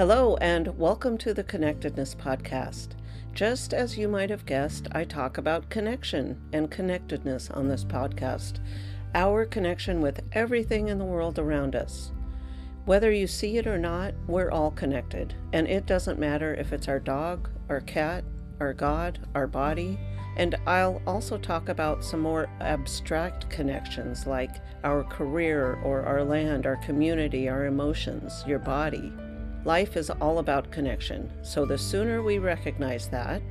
Hello, and welcome to the Connectedness Podcast. Just as you might have guessed, I talk about connection and connectedness on this podcast, our connection with everything in the world around us. Whether you see it or not, we're all connected, and it doesn't matter if it's our dog, our cat, our God, our body. And I'll also talk about some more abstract connections like our career or our land, our community, our emotions, your body. Life is all about connection, so the sooner we recognize that,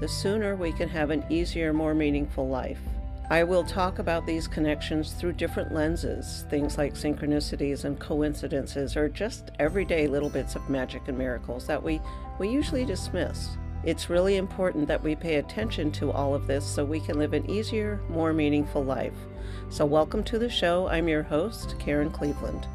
the sooner we can have an easier, more meaningful life. I will talk about these connections through different lenses, things like synchronicities and coincidences, or just everyday little bits of magic and miracles that we, we usually dismiss. It's really important that we pay attention to all of this so we can live an easier, more meaningful life. So, welcome to the show. I'm your host, Karen Cleveland.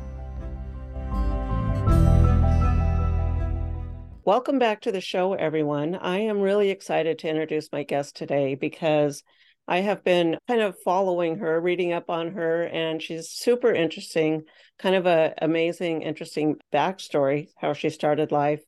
Welcome back to the show, everyone. I am really excited to introduce my guest today because I have been kind of following her, reading up on her, and she's super interesting, kind of a amazing, interesting backstory, how she started life.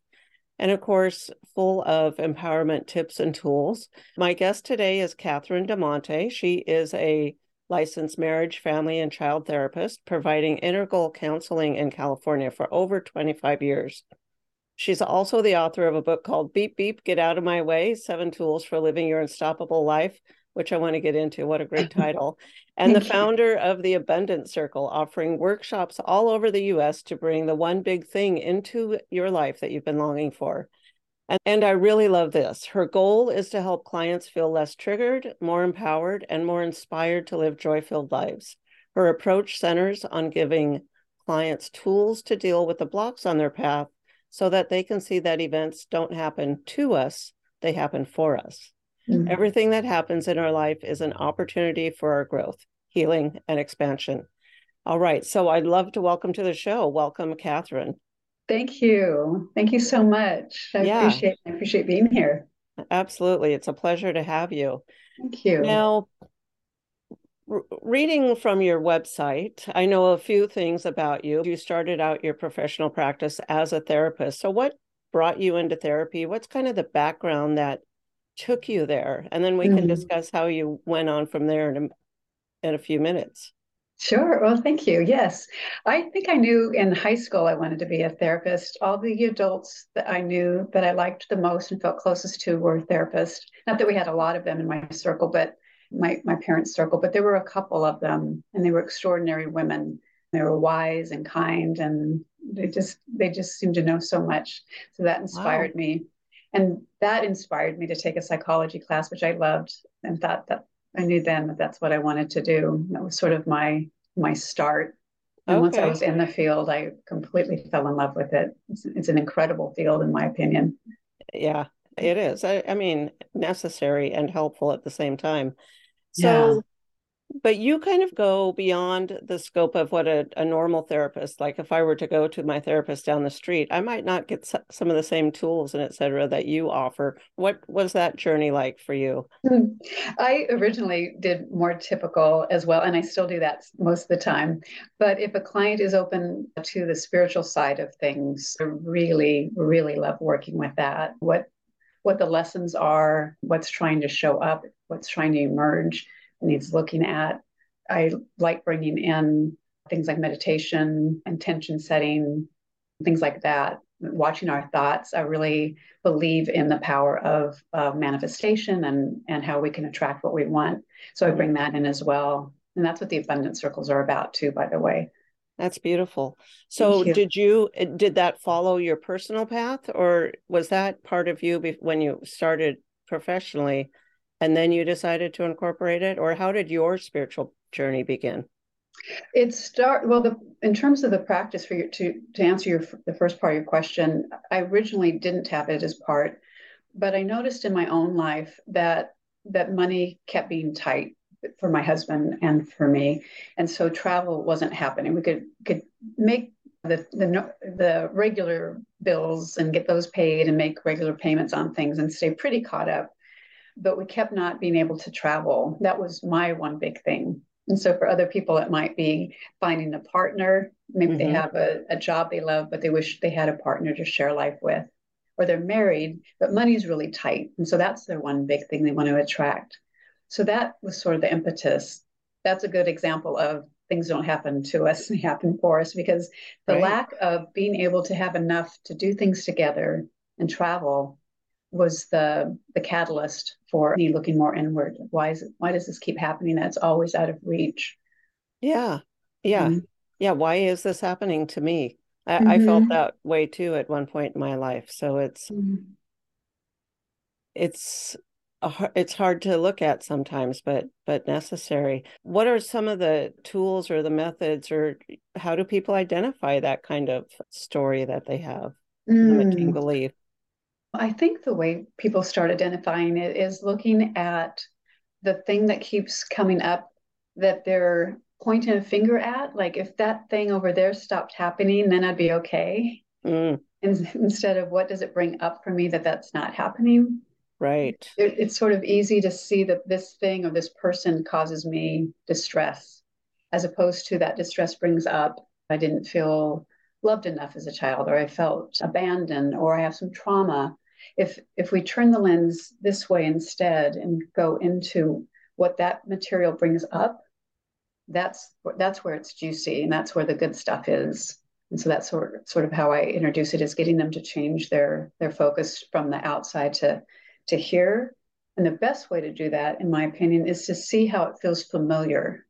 And of course, full of empowerment tips and tools. My guest today is Catherine DeMonte. She is a licensed marriage, family, and child therapist, providing integral counseling in California for over 25 years. She's also the author of a book called Beep Beep, Get Out of My Way Seven Tools for Living Your Unstoppable Life, which I want to get into. What a great title. And the founder of the Abundance Circle, offering workshops all over the US to bring the one big thing into your life that you've been longing for. And, and I really love this. Her goal is to help clients feel less triggered, more empowered, and more inspired to live joy filled lives. Her approach centers on giving clients tools to deal with the blocks on their path so that they can see that events don't happen to us, they happen for us. Mm-hmm. Everything that happens in our life is an opportunity for our growth, healing, and expansion. All right. So I'd love to welcome to the show. Welcome, Catherine. Thank you. Thank you so much. I yeah. appreciate I appreciate being here. Absolutely. It's a pleasure to have you. Thank you. Now, reading from your website, I know a few things about you. You started out your professional practice as a therapist. So, what brought you into therapy? What's kind of the background that took you there? And then we mm-hmm. can discuss how you went on from there in a, in a few minutes. Sure. Well, thank you. Yes. I think I knew in high school I wanted to be a therapist. All the adults that I knew that I liked the most and felt closest to were therapists. Not that we had a lot of them in my circle, but my, my parents' circle, but there were a couple of them, and they were extraordinary women. They were wise and kind, and they just they just seemed to know so much. So that inspired wow. me, and that inspired me to take a psychology class, which I loved, and thought that I knew then that that's what I wanted to do. That was sort of my my start. And okay. once I was in the field, I completely fell in love with it. It's, it's an incredible field, in my opinion. Yeah, it is. I, I mean, necessary and helpful at the same time. So, yeah. but you kind of go beyond the scope of what a, a normal therapist, like if I were to go to my therapist down the street, I might not get some of the same tools and et cetera that you offer. What was that journey like for you? Hmm. I originally did more typical as well, and I still do that most of the time. But if a client is open to the spiritual side of things, I really, really love working with that. What what the lessons are, what's trying to show up, what's trying to emerge, and he's looking at. I like bringing in things like meditation, intention setting, things like that. Watching our thoughts, I really believe in the power of, of manifestation and and how we can attract what we want. So I bring that in as well, and that's what the abundance circles are about too. By the way, that's beautiful. So you. did you eh, did that follow your personal path or was that part of you when you started professionally and then you decided to incorporate it or how did your spiritual journey begin? It start well the in terms of the practice for you to to answer your the first part of your question, I originally didn't have it as part, but I noticed in my own life that that money kept being tight for my husband and for me, and so travel wasn't happening. We could could make the the the regular bills and get those paid and make regular payments on things and stay pretty caught up, but we kept not being able to travel. That was my one big thing. And so for other people, it might be finding a partner. Maybe mm-hmm. they have a, a job they love, but they wish they had a partner to share life with. Or they're married, but money's really tight. And so that's their one big thing they want to attract. So that was sort of the impetus. That's a good example of things don't happen to us, they happen for us because the right. lack of being able to have enough to do things together and travel was the the catalyst for me looking more inward. Why is it, why does this keep happening? That's always out of reach. Yeah. Yeah. Mm-hmm. Yeah. Why is this happening to me? I, mm-hmm. I, felt mm-hmm. that way too at one point in my life. So it's mm-hmm. it's it's hard to look at sometimes, but but necessary. What are some of the tools or the methods, or how do people identify that kind of story that they have? Mm. Limiting belief. I think the way people start identifying it is looking at the thing that keeps coming up that they're pointing a finger at. Like if that thing over there stopped happening, then I'd be okay. Mm. Instead of what does it bring up for me that that's not happening? Right. It, it's sort of easy to see that this thing or this person causes me distress, as opposed to that distress brings up I didn't feel loved enough as a child, or I felt abandoned, or I have some trauma if if we turn the lens this way instead and go into what that material brings up that's that's where it's juicy and that's where the good stuff is and so that's sort, sort of how i introduce it is getting them to change their their focus from the outside to to hear. and the best way to do that in my opinion is to see how it feels familiar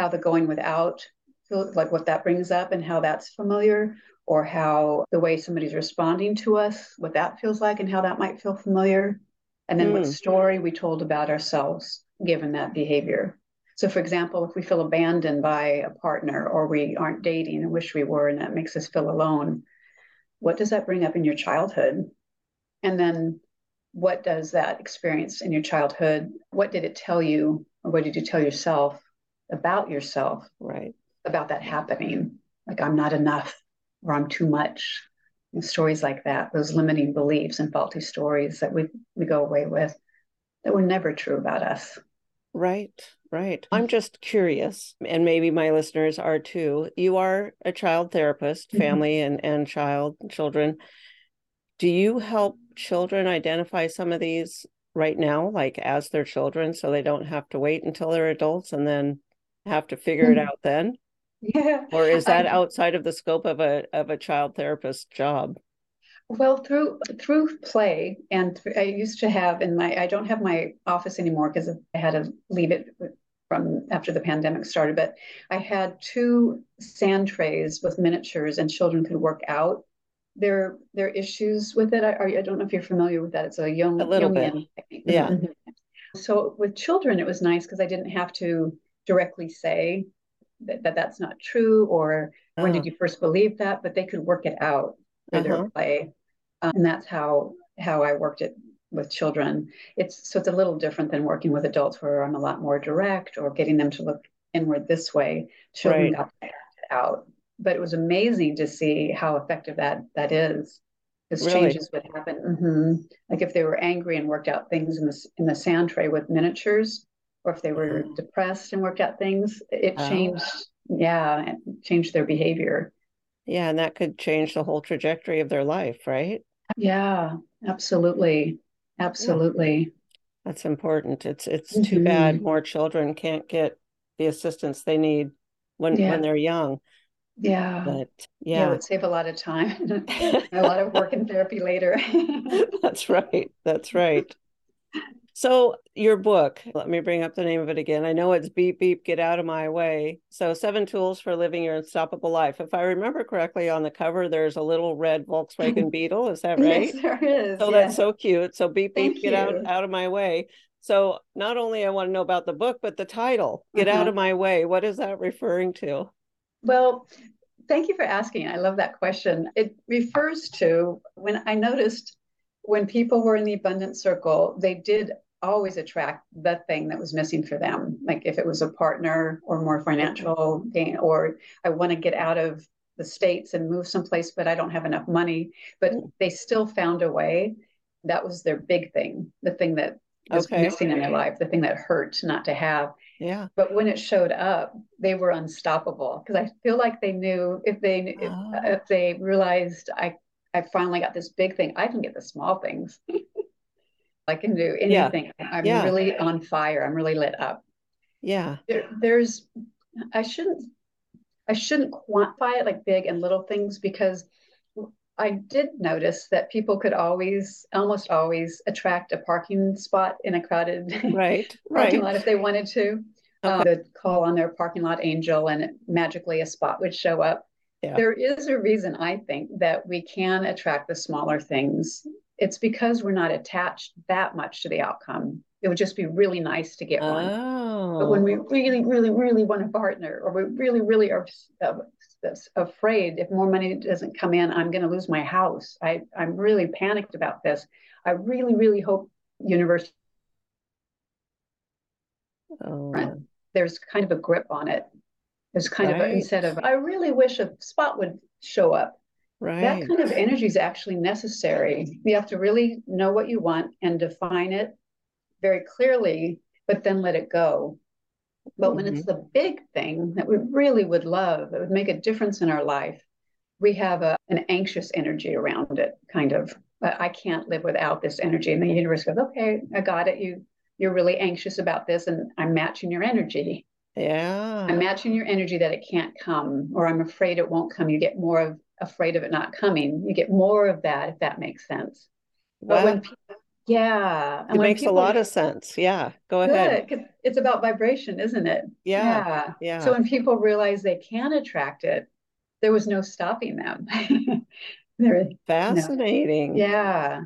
how the going without like what that brings up and how that's familiar or how the way somebody's responding to us, what that feels like, and how that might feel familiar. And then mm. what hmm. story we told about ourselves given that behavior. So, for example, if we feel abandoned by a partner or we aren't dating and wish we were, and that makes us feel alone, what does that bring up in your childhood? And then what does that experience in your childhood? What did it tell you, or what did you tell yourself about yourself? Right. About that happening? Like, I'm not enough or I'm too much. And stories like that, those limiting beliefs and faulty stories that we, we go away with that were never true about us. Right, right. I'm just curious, and maybe my listeners are too. You are a child therapist, mm-hmm. family mm-hmm. and, and child children. Do you help children identify some of these right now, like as their children, so they don't have to wait until they're adults and then have to figure mm-hmm. it out then? Yeah. Or is that I, outside of the scope of a of a child therapist job? Well, through through play, and I used to have in my I don't have my office anymore because I had to leave it from after the pandemic started. But I had two sand trays with miniatures, and children could work out their their issues with it. I, I don't know if you're familiar with that. It's a Jung a little bit, yeah. So with children, it was nice because I didn't have to directly say that, that that's not true or oh. when did oh. you first believe that but they could work it out through uh-huh. their play um, and that's how how i worked it with children it's so it's a little different than working with adults where i'm a lot more direct or getting them to look inward this way children right. got it out but it was amazing to see how effective that that is because really? changes would happen mm-hmm. like if they were angry and worked out things in the in the sand tray with miniatures or if they were mm-hmm. depressed and worked out things, it oh. changed, yeah, it changed their behavior. Yeah, and that could change the whole trajectory of their life, right? Yeah, absolutely. Absolutely. Yeah. That's important. It's it's mm-hmm. too bad more children can't get the assistance they need when yeah. when they're young. Yeah. But yeah. yeah. it would save a lot of time, a lot of work in therapy later. That's right. That's right. So, your book, let me bring up the name of it again. I know it's Beep Beep, Get Out of My Way. So, Seven Tools for Living Your Unstoppable Life. If I remember correctly, on the cover, there's a little red Volkswagen Beetle. Is that right? Yes, there is. So, that's so cute. So, Beep Beep, Thank Get out, out of My Way. So, not only I want to know about the book, but the title, Get uh-huh. Out of My Way. What is that referring to? Well, thank you for asking. I love that question. It refers to when I noticed when people were in the abundance circle, they did always attract the thing that was missing for them. Like if it was a partner or more financial gain, or I want to get out of the States and move someplace, but I don't have enough money. But they still found a way. That was their big thing, the thing that was okay. missing in their life, the thing that hurt not to have. Yeah. But when it showed up, they were unstoppable because I feel like they knew if they oh. if, ah. if they realized I I finally got this big thing, I can get the small things. I can do anything. Yeah. I'm yeah. really on fire. I'm really lit up. Yeah. There, there's I shouldn't I shouldn't quantify it like big and little things because I did notice that people could always, almost always, attract a parking spot in a crowded right, parking right. lot if they wanted to. Okay. Um, they'd call on their parking lot angel, and magically a spot would show up. Yeah. There is a reason I think that we can attract the smaller things. It's because we're not attached that much to the outcome. It would just be really nice to get one. Oh. But when we really, really, really want a partner, or we really, really are uh, that's afraid if more money doesn't come in, I'm going to lose my house. I, I'm really panicked about this. I really, really hope university. Oh. There's kind of a grip on it. There's kind right. of a, instead of I really wish a spot would show up. Right. That kind of energy is actually necessary. You have to really know what you want and define it very clearly, but then let it go. But mm-hmm. when it's mm-hmm. the big thing that we really would love, that would make a difference in our life, we have a, an anxious energy around it, kind of. I can't live without this energy. And the universe goes, okay, I got it. You you're really anxious about this, and I'm matching your energy. Yeah. I'm matching your energy that it can't come, or I'm afraid it won't come. You get more of afraid of it not coming. You get more of that, if that makes sense. But when people yeah. And it makes people, a lot of sense. Yeah. Go good, ahead. It's about vibration, isn't it? Yeah. yeah. Yeah. So when people realize they can attract it, there was no stopping them. Fascinating. You know, yeah.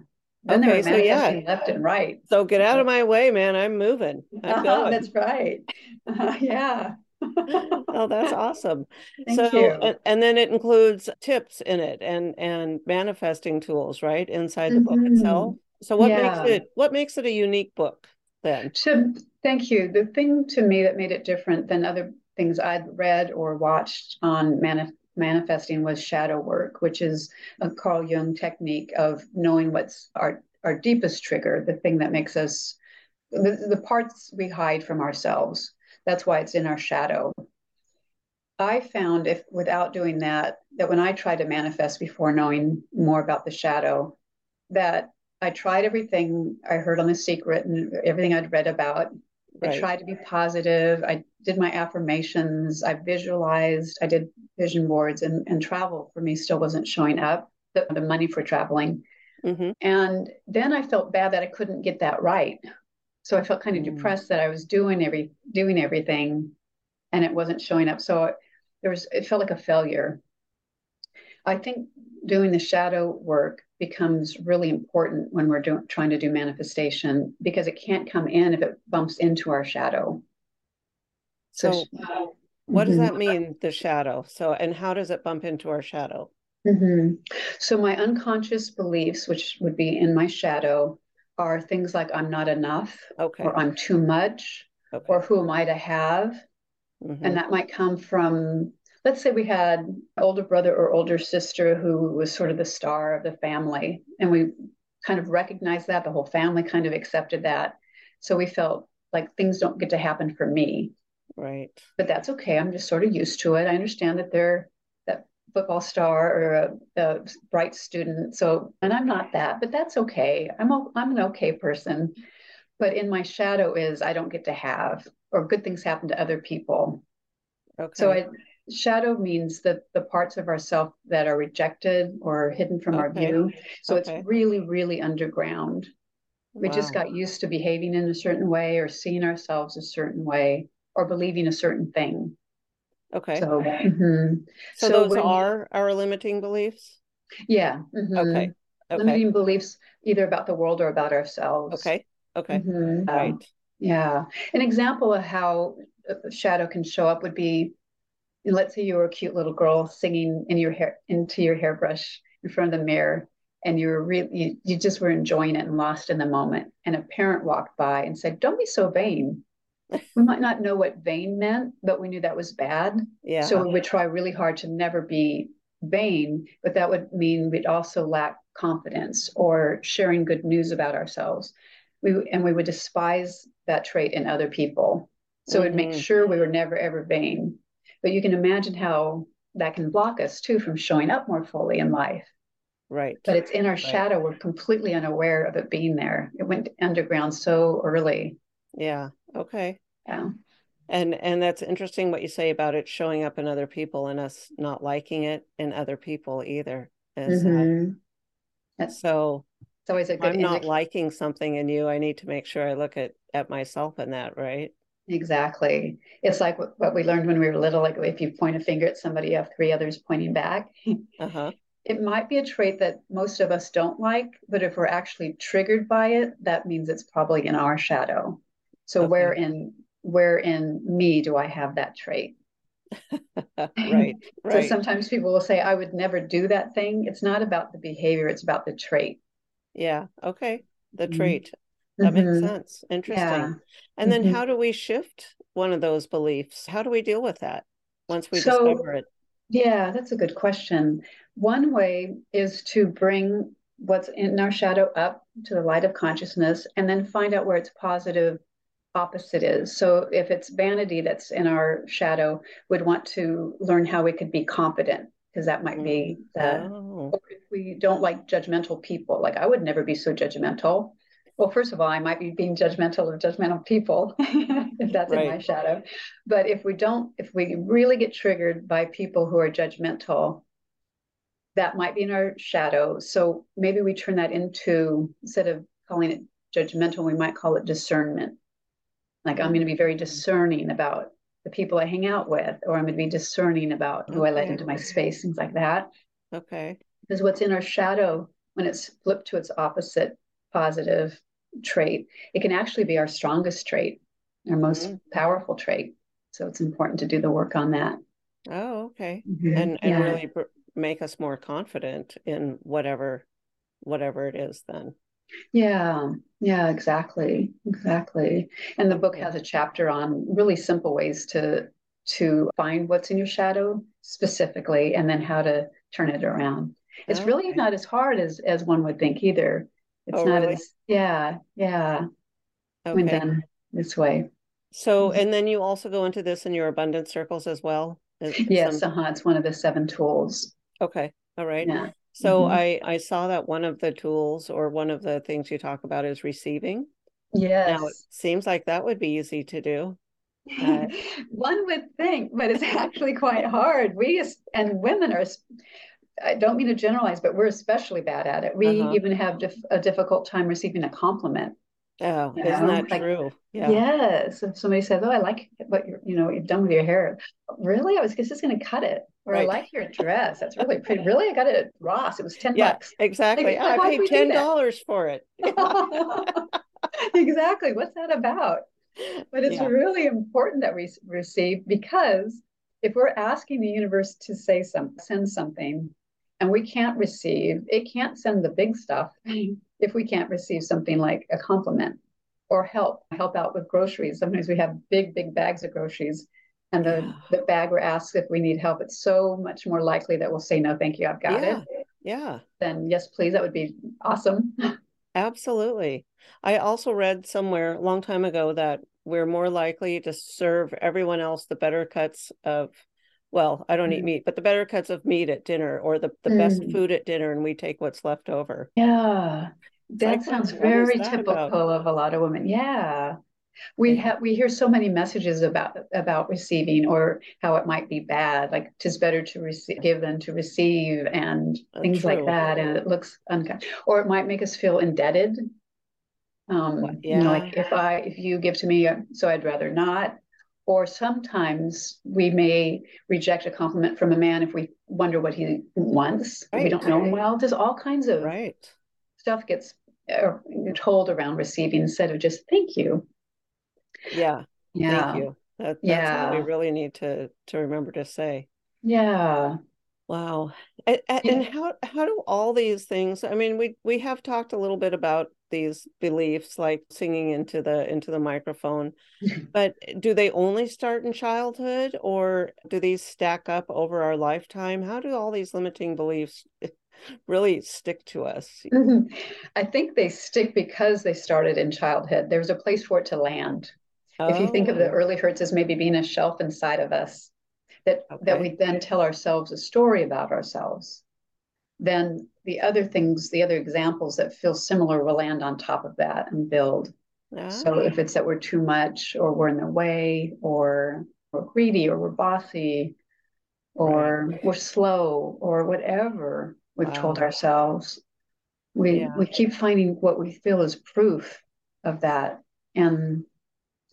Then okay, so yeah, left and right. So get out of my way, man. I'm moving. I'm uh-huh, that's right. Uh, yeah. oh, that's awesome. Thank so, you. And, and, then it includes tips in it and and manifesting tools, right, inside the mm-hmm. book itself. So what yeah. makes it what makes it a unique book then? So thank you. The thing to me that made it different than other things I'd read or watched on manif- manifesting was shadow work, which is a Carl Jung technique of knowing what's our our deepest trigger, the thing that makes us the, the parts we hide from ourselves. That's why it's in our shadow. I found if without doing that, that when I tried to manifest before knowing more about the shadow, that I tried everything I heard on The Secret and everything I'd read about. Right. I tried to be positive. I did my affirmations. I visualized. I did vision boards, and, and travel for me still wasn't showing up. The, the money for traveling, mm-hmm. and then I felt bad that I couldn't get that right. So I felt kind of mm. depressed that I was doing every doing everything, and it wasn't showing up. So it, there was it felt like a failure. I think doing the shadow work becomes really important when we're doing, trying to do manifestation because it can't come in if it bumps into our shadow. So, so what does mm-hmm. that mean, the shadow? So, and how does it bump into our shadow? Mm-hmm. So, my unconscious beliefs, which would be in my shadow, are things like I'm not enough, okay. or I'm too much, okay. or who am I to have? Mm-hmm. And that might come from let's say we had older brother or older sister who was sort of the star of the family and we kind of recognized that the whole family kind of accepted that. So we felt like things don't get to happen for me. Right. But that's okay. I'm just sort of used to it. I understand that they're that football star or a, a bright student. So and i'm not that but that's okay. I'm a, i'm an okay person. But in my shadow is i don't get to have or good things happen to other people. Okay. So i shadow means that the parts of ourself that are rejected or hidden from okay. our view so okay. it's really really underground we wow. just got used to behaving in a certain way or seeing ourselves a certain way or believing a certain thing okay so mm-hmm. so, so, those are our limiting beliefs yeah mm-hmm. okay. okay limiting beliefs either about the world or about ourselves okay okay mm-hmm. right yeah an example of how shadow can show up would be let's say you were a cute little girl singing in your hair into your hairbrush in front of the mirror and you were really you, you just were enjoying it and lost in the moment. And a parent walked by and said don't be so vain. We might not know what vain meant but we knew that was bad. Yeah. So we would try really hard to never be vain but that would mean we'd also lack confidence or sharing good news about ourselves. We and we would despise that trait in other people. So mm-hmm. it makes sure we were never ever vain. But you can imagine how that can block us too from showing up more fully in life. Right. But it's in our right. shadow. We're completely unaware of it being there. It went underground so early. Yeah. Okay. Yeah. And and that's interesting what you say about it showing up in other people and us not liking it in other people either. Mm-hmm. so it's always a good I'm not liking something in you. I need to make sure I look at at myself in that, right? Exactly. It's like what we learned when we were little. Like if you point a finger at somebody, you have three others pointing back. Uh-huh. It might be a trait that most of us don't like, but if we're actually triggered by it, that means it's probably in our shadow. So okay. where in where in me do I have that trait? right, right. So sometimes people will say, I would never do that thing. It's not about the behavior, it's about the trait. Yeah. Okay. The mm-hmm. trait. That mm-hmm. makes sense. Interesting. Yeah. And then mm-hmm. how do we shift one of those beliefs? How do we deal with that once we so, discover it? Yeah, that's a good question. One way is to bring what's in our shadow up to the light of consciousness and then find out where its positive opposite is. So if it's vanity that's in our shadow, would want to learn how we could be confident because that might be the oh. if we don't like judgmental people. Like I would never be so judgmental. Well, first of all, I might be being judgmental of judgmental people if that's right. in my shadow. But if we don't, if we really get triggered by people who are judgmental, that might be in our shadow. So maybe we turn that into, instead of calling it judgmental, we might call it discernment. Like I'm going to be very mm-hmm. discerning about the people I hang out with, or I'm going to be discerning about who okay. I let into my space, things like that. Okay. Because what's in our shadow, when it's flipped to its opposite positive trait, it can actually be our strongest trait, our most mm-hmm. powerful trait. So it's important to do the work on that. Oh, okay. Mm-hmm. And and yeah. really make us more confident in whatever whatever it is then. Yeah, yeah, exactly. Exactly. And the book has a chapter on really simple ways to to find what's in your shadow specifically and then how to turn it around. It's okay. really not as hard as as one would think either. It's oh, not really? as yeah, yeah. Okay. When done this way. So mm-hmm. and then you also go into this in your abundance circles as well? Yes, some... uh-huh. It's one of the seven tools. Okay. All right. Yeah. So mm-hmm. I I saw that one of the tools or one of the things you talk about is receiving. Yes. Now it seems like that would be easy to do. Uh, one would think, but it's actually quite hard. We and women are. I don't mean to generalize, but we're especially bad at it. We uh-huh. even have dif- a difficult time receiving a compliment. Oh, you isn't know? that like, true? Yeah. Yes. If somebody says, "Oh, I like what you you know you've done with your hair," really, I was just going to cut it. Or right. I like your dress. That's really pretty. Really, I got it at Ross. It was ten yeah, bucks. Exactly. Like, I paid ten dollars for it. exactly. What's that about? But it's yeah. really important that we receive because if we're asking the universe to say something, send something, and we can't receive, it can't send the big stuff mm. if we can't receive something like a compliment or help, help out with groceries. Sometimes we have big, big bags of groceries and the, yeah. the bagger asks if we need help. It's so much more likely that we'll say, no, thank you, I've got yeah. it. Yeah. Then yes, please, that would be awesome. Absolutely. I also read somewhere a long time ago that we're more likely to serve everyone else the better cuts of well, I don't mm. eat meat, but the better cuts of meat at dinner or the, the mm. best food at dinner and we take what's left over. Yeah. That like, sounds very that typical about? of a lot of women. Yeah. We have we hear so many messages about about receiving or how it might be bad, like it's better to receive give than to receive and That's things true. like that. And it looks unkind. Or it might make us feel indebted. Um, yeah. you know, like if I if you give to me, so I'd rather not or sometimes we may reject a compliment from a man if we wonder what he wants. Right. We don't know him well. There's all kinds of right. stuff gets uh, told around receiving instead of just thank you. Yeah. Yeah. Thank you. That, that's yeah. what we really need to to remember to say. Yeah. Wow. And, and how how do all these things? I mean, we we have talked a little bit about these beliefs, like singing into the into the microphone, but do they only start in childhood, or do these stack up over our lifetime? How do all these limiting beliefs really stick to us? Mm-hmm. I think they stick because they started in childhood. There's a place for it to land. Oh. If you think of the oh. early hurts as maybe being a shelf inside of us, that okay. that we then tell ourselves a story about ourselves, then the other things, the other examples that feel similar will land on top of that and build. So ah. if it's that we're too much or we're in the way or we're greedy or we're bossy or right. we're slow or whatever we've wow. told ourselves, we yeah. we keep finding what we feel is proof of that. And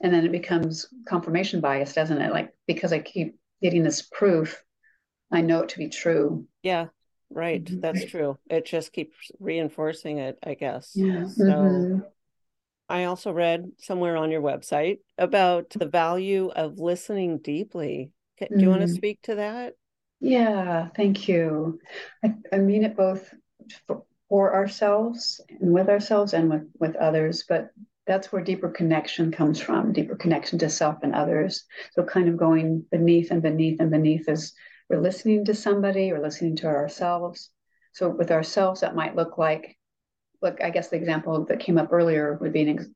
and then it becomes confirmation bias, doesn't it? Like because I keep getting this proof, I know it to be true. Yeah. Right. Mm-hmm. That's true. It just keeps reinforcing it, I guess. Yeah. So mm-hmm. I also read somewhere on your website about the value of listening deeply. Do you mm. want to mm-hmm. speak to that? Yeah, thank you. I, I mean it both for, for, ourselves and with ourselves and with, with others, but that's where deeper connection comes from, deeper connection to self and others. So kind of going beneath and beneath and beneath as we're listening to somebody or listening to ourselves. So with ourselves, that might look like look, I guess the example that came up earlier would be an ex-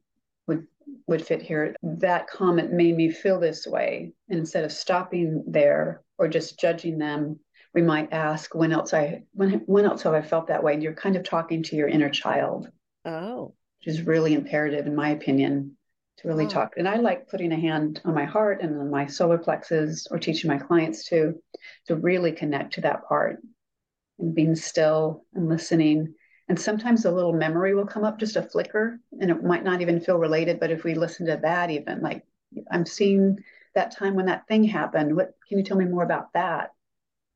would would fit here. That comment made me feel this way. And instead of stopping there or just judging them, we might ask, when else I when when else have I felt that way? And you're kind of talking to your inner child. Oh. Which is really imperative, in my opinion, to really oh. talk. And I like putting a hand on my heart and on my solar plexus or teaching my clients to to really connect to that part and being still and listening and sometimes a little memory will come up, just a flicker, and it might not even feel related. But if we listen to that, even like I'm seeing that time when that thing happened. What can you tell me more about that?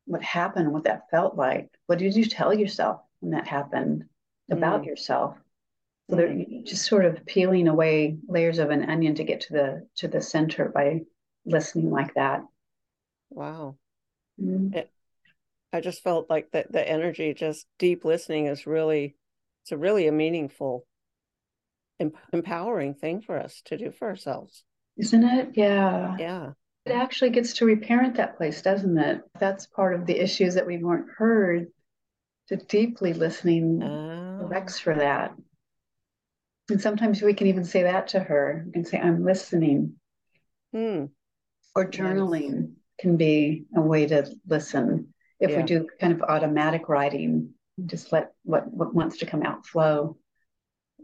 What happened? What that felt like? What did you tell yourself when that happened about mm. yourself? So they're just sort of peeling away layers of an onion to get to the to the center by listening like that. Wow. Mm. It, I just felt like that the energy, just deep listening is really, it's a really a meaningful, em- empowering thing for us to do for ourselves. Isn't it? Yeah. Yeah. It actually gets to reparent that place, doesn't it? That's part of the issues that we weren't heard. To deeply listening oh. corrects for that. And sometimes we can even say that to her. and say, I'm listening. Hmm. Or journaling yes. can be a way to listen if yeah. we do kind of automatic writing, just let what, what wants to come out flow.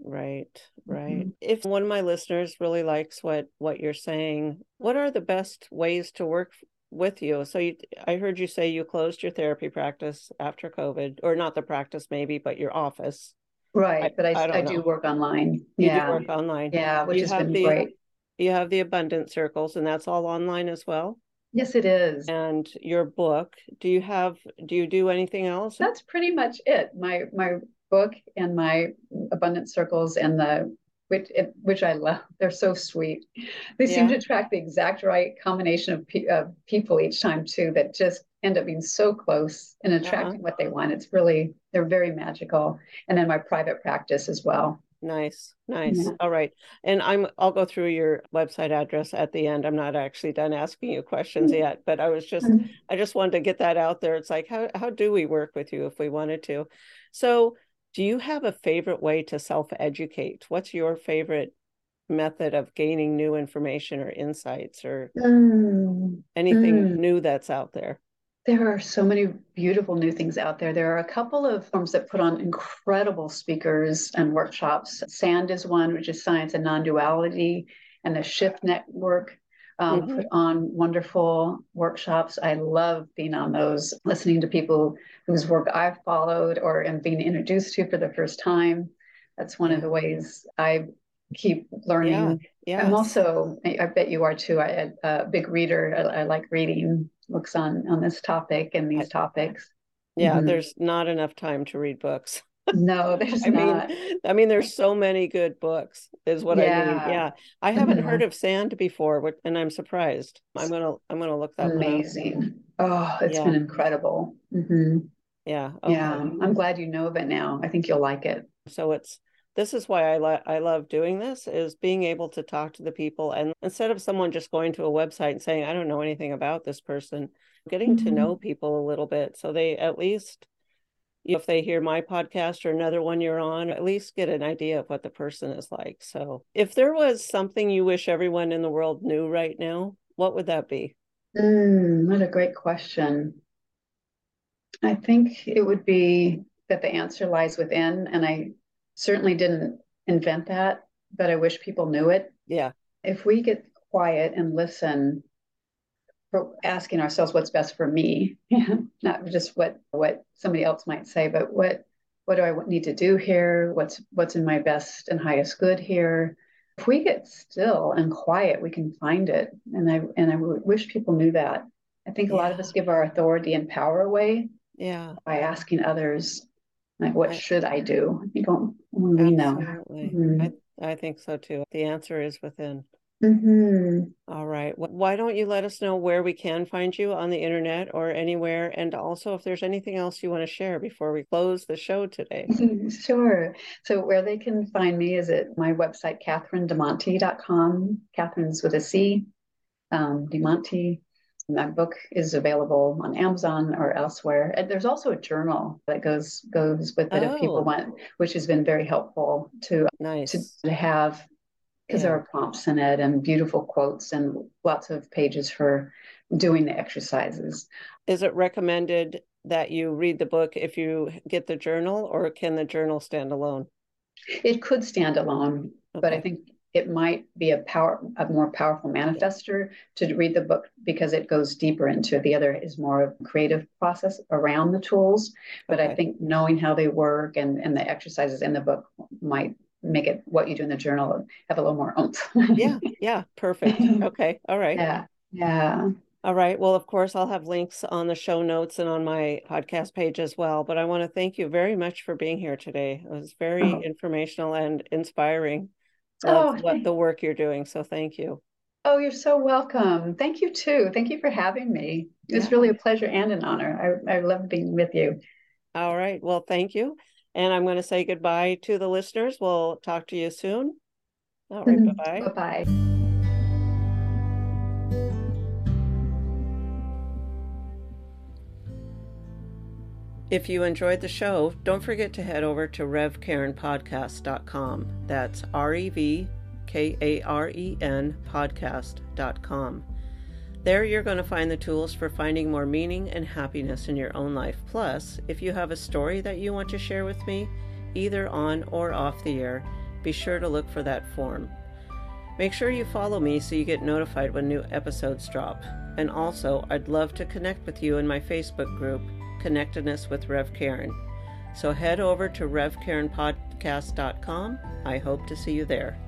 Right, right. Mm-hmm. If one of my listeners really likes what what you're saying, what are the best ways to work with you? So you, I heard you say you closed your therapy practice after COVID, or not the practice maybe, but your office. Right, I, but I, I, I do work online. You yeah. do work online. Yeah, which you has been the, great. You have the abundant circles, and that's all online as well. Yes, it is. And your book. Do you have? Do you do anything else? That's pretty much it. My my book and my abundant circles and the which which I love. They're so sweet. They yeah. seem to attract the exact right combination of, pe- of people each time too. That just end up being so close and attracting uh-huh. what they want. It's really they're very magical. And then my private practice as well. Nice, nice. Yeah. All right. And I'm I'll go through your website address at the end. I'm not actually done asking you questions mm-hmm. yet, but I was just mm-hmm. I just wanted to get that out there. It's like how how do we work with you if we wanted to? So, do you have a favorite way to self-educate? What's your favorite method of gaining new information or insights or mm. anything mm. new that's out there? There are so many beautiful new things out there. There are a couple of firms that put on incredible speakers and workshops. SAND is one, which is Science and Non Duality, and the Shift Network um, mm-hmm. put on wonderful workshops. I love being on those, listening to people whose work I've followed or am being introduced to for the first time. That's one of the ways I keep learning. Yeah. Yes. I'm also, I bet you are too, I, a big reader. I, I like reading books on on this topic and these topics. Yeah, mm-hmm. there's not enough time to read books. no, there's I not. Mean, I mean, there's so many good books. Is what yeah. I mean. Yeah, I haven't mm-hmm. heard of Sand before, and I'm surprised. I'm gonna I'm gonna look that. Amazing. Oh, it's yeah. been incredible. Mm-hmm. Yeah. Okay. Yeah, I'm glad you know of it now. I think you'll like it. So it's this is why I, lo- I love doing this is being able to talk to the people and instead of someone just going to a website and saying i don't know anything about this person getting mm-hmm. to know people a little bit so they at least if they hear my podcast or another one you're on, at least get an idea of what the person is like. So, if there was something you wish everyone in the world knew right now, what would that be? Mm, what a great question. I think it would be that the answer lies within, and I certainly didn't invent that, but I wish people knew it. Yeah. If we get quiet and listen for asking ourselves what's best for me, not just what what somebody else might say, but what what do I need to do here? What's what's in my best and highest good here? If we get still and quiet, we can find it. And I and I wish people knew that. I think a yeah. lot of us give our authority and power away. Yeah. By asking others, like, what I, should I do? You don't we know. Mm-hmm. I, I think so too. The answer is within. Mm-hmm. All right. Why don't you let us know where we can find you on the internet or anywhere? And also, if there's anything else you want to share before we close the show today. sure. So, where they can find me is at my website, CatherineDemonte.com. Catherine's with a C, um, Demonte. My book is available on Amazon or elsewhere. And there's also a journal that goes goes with it oh. if people oh. want, which has been very helpful to nice. to, to have because yeah. there are prompts in it and beautiful quotes and lots of pages for doing the exercises. Is it recommended that you read the book if you get the journal, or can the journal stand alone? It could stand alone, okay. but I think it might be a power a more powerful manifester to read the book because it goes deeper into it. the other is more of a creative process around the tools but okay. i think knowing how they work and and the exercises in the book might make it what you do in the journal have a little more oomph. yeah, yeah, perfect. Okay, all right. Yeah, yeah. All right. Well, of course, I'll have links on the show notes and on my podcast page as well. But I want to thank you very much for being here today. It was very oh. informational and inspiring. Oh, what the work you're doing. So thank you. Oh, you're so welcome. Thank you too. Thank you for having me. It's yeah. really a pleasure and an honor. I, I love being with you. All right. Well, thank you. And I'm going to say goodbye to the listeners. We'll talk to you soon. All right, mm-hmm. bye bye. Bye bye. If you enjoyed the show, don't forget to head over to revkarenpodcast.com. That's R E V K A R E N podcast.com. There, you're going to find the tools for finding more meaning and happiness in your own life. Plus, if you have a story that you want to share with me, either on or off the air, be sure to look for that form. Make sure you follow me so you get notified when new episodes drop. And also, I'd love to connect with you in my Facebook group, Connectedness with Rev Karen. So head over to revkarenpodcast.com. I hope to see you there.